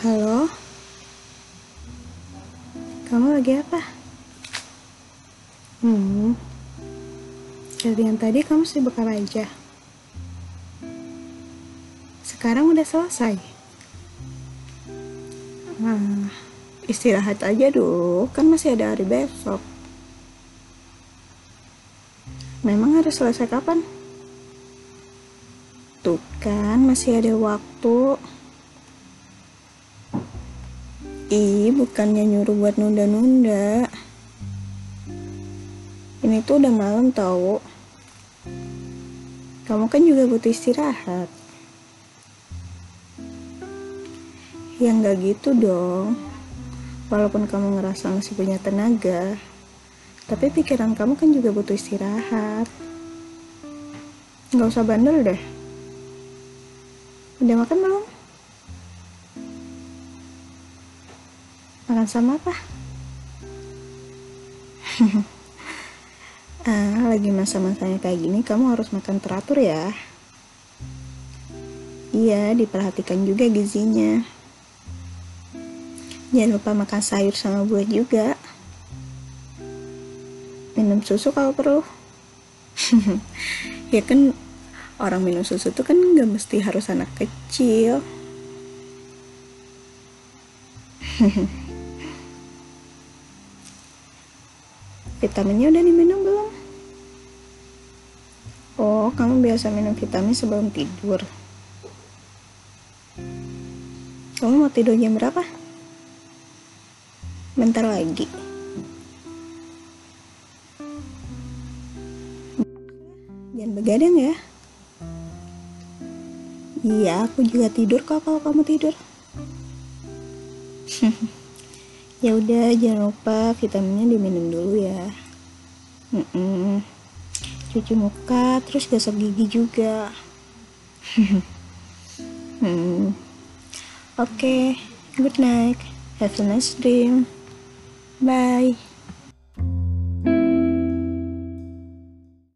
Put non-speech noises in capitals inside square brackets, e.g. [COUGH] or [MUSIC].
Halo? Kamu lagi apa? Hmm. Dari yang tadi kamu sibuk apa aja? Sekarang udah selesai. Nah, istirahat aja dulu, kan masih ada hari besok. Memang harus selesai kapan? Tuh kan, masih ada waktu. Ih, bukannya nyuruh buat nunda-nunda. Ini tuh udah malam tau. Kamu kan juga butuh istirahat. Ya nggak gitu dong. Walaupun kamu ngerasa masih punya tenaga, tapi pikiran kamu kan juga butuh istirahat. Nggak usah bandel deh. Udah makan belum? Makan sama apa? ah, [LAUGHS] lagi masa-masanya kayak gini, kamu harus makan teratur ya. Iya, diperhatikan juga gizinya. Jangan lupa makan sayur sama buah juga. Minum susu kalau perlu. [LAUGHS] ya kan orang minum susu tuh kan nggak mesti harus anak kecil. [LAUGHS] Vitaminnya udah diminum belum? Oh, kamu biasa minum vitamin sebelum tidur. Kamu mau tidur jam berapa? Bentar lagi. Jangan begadang ya. Iya, aku juga tidur kok kalau kamu tidur. [LAUGHS] ya udah, jangan lupa vitaminnya diminum dulu ya. Mm -mm. Cuci muka, terus gosok gigi juga. hmm. [LAUGHS] Oke, okay. good night. Have a nice dream. Bye.